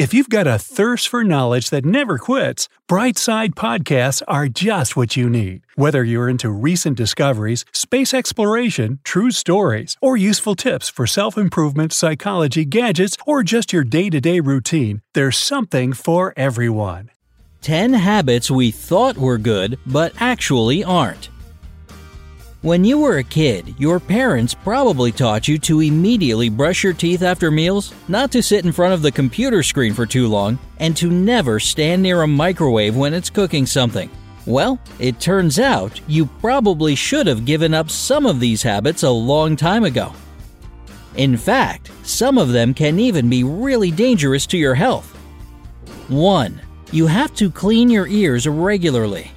If you've got a thirst for knowledge that never quits, Brightside Podcasts are just what you need. Whether you're into recent discoveries, space exploration, true stories, or useful tips for self improvement, psychology, gadgets, or just your day to day routine, there's something for everyone. 10 habits we thought were good but actually aren't. When you were a kid, your parents probably taught you to immediately brush your teeth after meals, not to sit in front of the computer screen for too long, and to never stand near a microwave when it's cooking something. Well, it turns out you probably should have given up some of these habits a long time ago. In fact, some of them can even be really dangerous to your health. 1. You have to clean your ears regularly.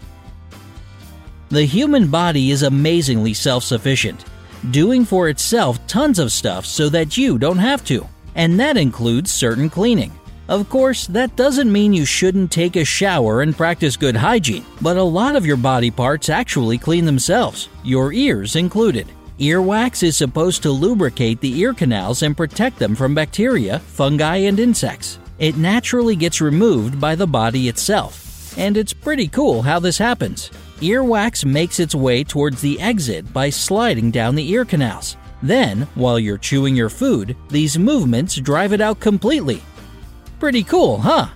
The human body is amazingly self sufficient, doing for itself tons of stuff so that you don't have to, and that includes certain cleaning. Of course, that doesn't mean you shouldn't take a shower and practice good hygiene, but a lot of your body parts actually clean themselves, your ears included. Earwax is supposed to lubricate the ear canals and protect them from bacteria, fungi, and insects. It naturally gets removed by the body itself. And it's pretty cool how this happens. Earwax makes its way towards the exit by sliding down the ear canals. Then, while you're chewing your food, these movements drive it out completely. Pretty cool, huh?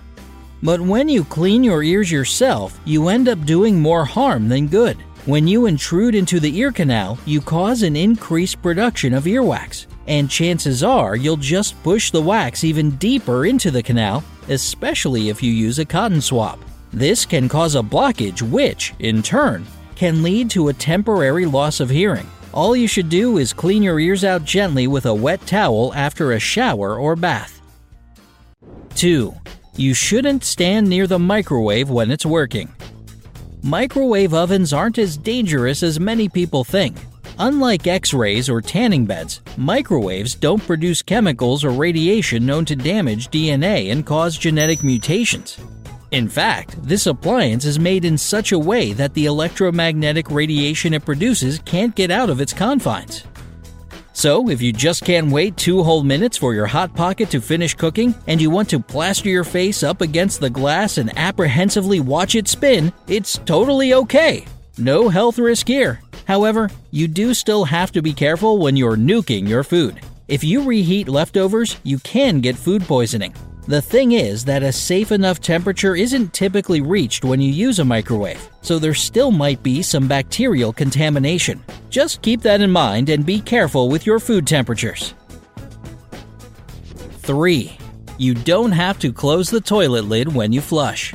But when you clean your ears yourself, you end up doing more harm than good. When you intrude into the ear canal, you cause an increased production of earwax, and chances are you'll just push the wax even deeper into the canal, especially if you use a cotton swab. This can cause a blockage, which, in turn, can lead to a temporary loss of hearing. All you should do is clean your ears out gently with a wet towel after a shower or bath. 2. You shouldn't stand near the microwave when it's working. Microwave ovens aren't as dangerous as many people think. Unlike X rays or tanning beds, microwaves don't produce chemicals or radiation known to damage DNA and cause genetic mutations. In fact, this appliance is made in such a way that the electromagnetic radiation it produces can't get out of its confines. So, if you just can't wait two whole minutes for your Hot Pocket to finish cooking, and you want to plaster your face up against the glass and apprehensively watch it spin, it's totally okay. No health risk here. However, you do still have to be careful when you're nuking your food. If you reheat leftovers, you can get food poisoning. The thing is that a safe enough temperature isn't typically reached when you use a microwave, so there still might be some bacterial contamination. Just keep that in mind and be careful with your food temperatures. 3. You don't have to close the toilet lid when you flush.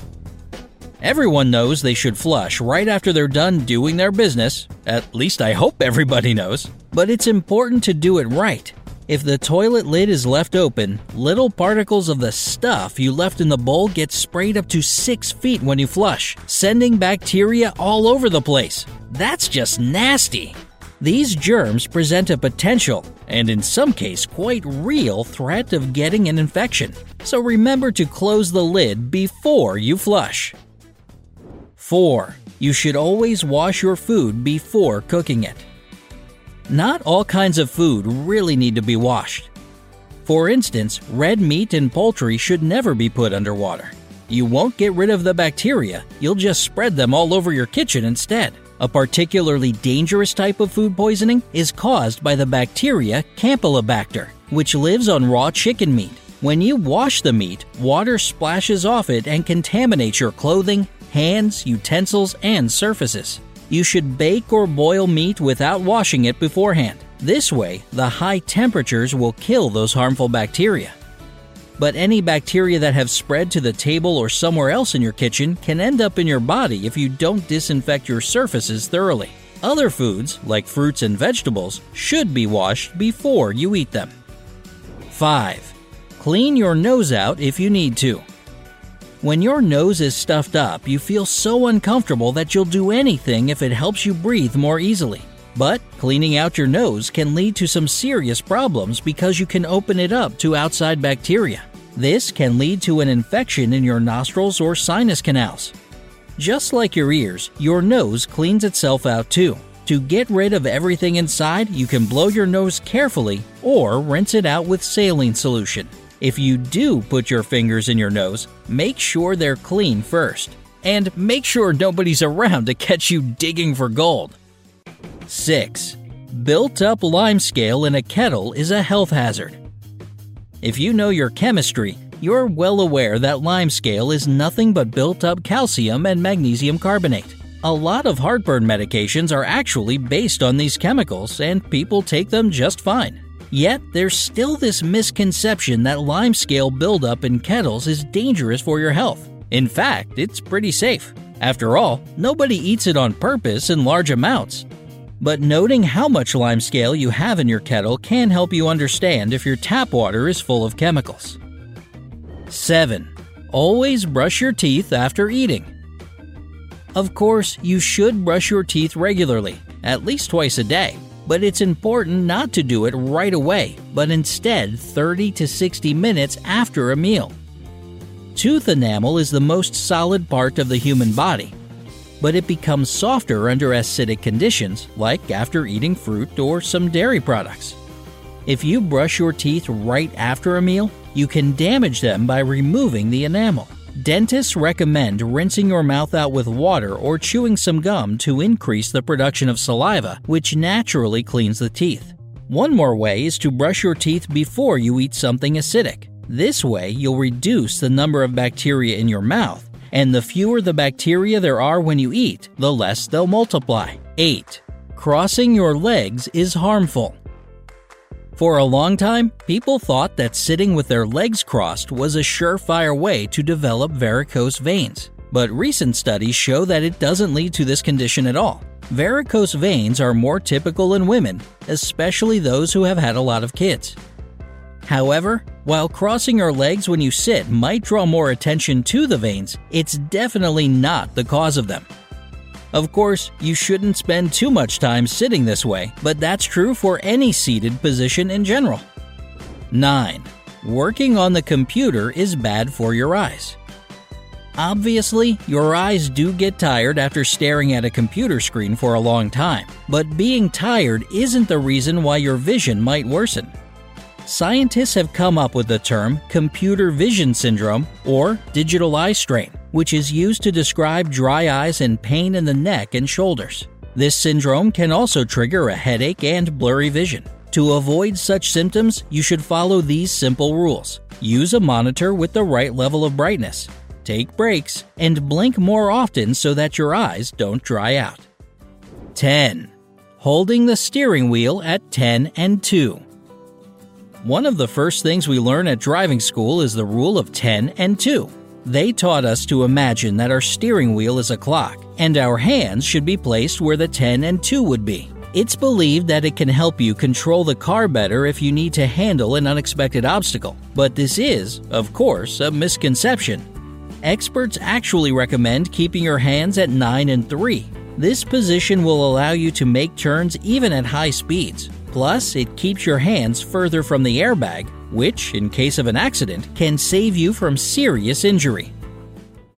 Everyone knows they should flush right after they're done doing their business. At least I hope everybody knows. But it's important to do it right. If the toilet lid is left open, little particles of the stuff you left in the bowl get sprayed up to 6 feet when you flush, sending bacteria all over the place. That's just nasty. These germs present a potential, and in some case quite real, threat of getting an infection. So remember to close the lid before you flush. 4. You should always wash your food before cooking it. Not all kinds of food really need to be washed. For instance, red meat and poultry should never be put under water. You won't get rid of the bacteria, you'll just spread them all over your kitchen instead. A particularly dangerous type of food poisoning is caused by the bacteria Campylobacter, which lives on raw chicken meat. When you wash the meat, water splashes off it and contaminates your clothing, hands, utensils, and surfaces. You should bake or boil meat without washing it beforehand. This way, the high temperatures will kill those harmful bacteria. But any bacteria that have spread to the table or somewhere else in your kitchen can end up in your body if you don't disinfect your surfaces thoroughly. Other foods, like fruits and vegetables, should be washed before you eat them. 5. Clean your nose out if you need to. When your nose is stuffed up, you feel so uncomfortable that you'll do anything if it helps you breathe more easily. But cleaning out your nose can lead to some serious problems because you can open it up to outside bacteria. This can lead to an infection in your nostrils or sinus canals. Just like your ears, your nose cleans itself out too. To get rid of everything inside, you can blow your nose carefully or rinse it out with saline solution. If you do put your fingers in your nose, make sure they're clean first. And make sure nobody's around to catch you digging for gold. 6. Built up limescale in a kettle is a health hazard. If you know your chemistry, you're well aware that limescale is nothing but built up calcium and magnesium carbonate. A lot of heartburn medications are actually based on these chemicals, and people take them just fine. Yet, there's still this misconception that limescale buildup in kettles is dangerous for your health. In fact, it's pretty safe. After all, nobody eats it on purpose in large amounts. But noting how much limescale you have in your kettle can help you understand if your tap water is full of chemicals. 7. Always brush your teeth after eating. Of course, you should brush your teeth regularly, at least twice a day, but it's important not to do it right away, but instead 30 to 60 minutes after a meal. Tooth enamel is the most solid part of the human body, but it becomes softer under acidic conditions, like after eating fruit or some dairy products. If you brush your teeth right after a meal, you can damage them by removing the enamel. Dentists recommend rinsing your mouth out with water or chewing some gum to increase the production of saliva, which naturally cleans the teeth. One more way is to brush your teeth before you eat something acidic. This way, you'll reduce the number of bacteria in your mouth, and the fewer the bacteria there are when you eat, the less they'll multiply. 8. Crossing your legs is harmful. For a long time, people thought that sitting with their legs crossed was a surefire way to develop varicose veins. But recent studies show that it doesn't lead to this condition at all. Varicose veins are more typical in women, especially those who have had a lot of kids. However, while crossing your legs when you sit might draw more attention to the veins, it's definitely not the cause of them. Of course, you shouldn't spend too much time sitting this way, but that's true for any seated position in general. 9. Working on the computer is bad for your eyes. Obviously, your eyes do get tired after staring at a computer screen for a long time, but being tired isn't the reason why your vision might worsen. Scientists have come up with the term computer vision syndrome or digital eye strain, which is used to describe dry eyes and pain in the neck and shoulders. This syndrome can also trigger a headache and blurry vision. To avoid such symptoms, you should follow these simple rules. Use a monitor with the right level of brightness. Take breaks and blink more often so that your eyes don't dry out. 10. Holding the steering wheel at 10 and 2. One of the first things we learn at driving school is the rule of 10 and 2. They taught us to imagine that our steering wheel is a clock, and our hands should be placed where the 10 and 2 would be. It's believed that it can help you control the car better if you need to handle an unexpected obstacle, but this is, of course, a misconception. Experts actually recommend keeping your hands at 9 and 3. This position will allow you to make turns even at high speeds, Plus, it keeps your hands further from the airbag, which, in case of an accident, can save you from serious injury.